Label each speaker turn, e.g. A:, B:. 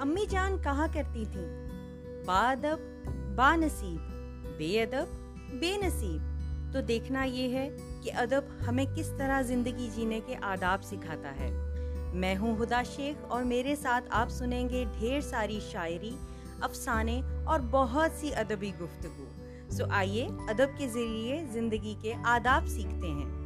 A: امی جان کہا کرتی تھیں؟ با ادب با نصیب، بے ادب، بے نصیب۔ تو دیکھنا یہ ہے کہ ادب ہمیں کس طرح زندگی جینے کے آداب سکھاتا ہے۔ میں ہوں ہدا شیخ اور میرے ساتھ آپ سنیں گے ڈھیر ساری شاعری، افسانے اور بہت سی ادبی گفتگو۔ سو آئیے ادب کے ذریعے زندگی کے آداب سیکھتے ہیں۔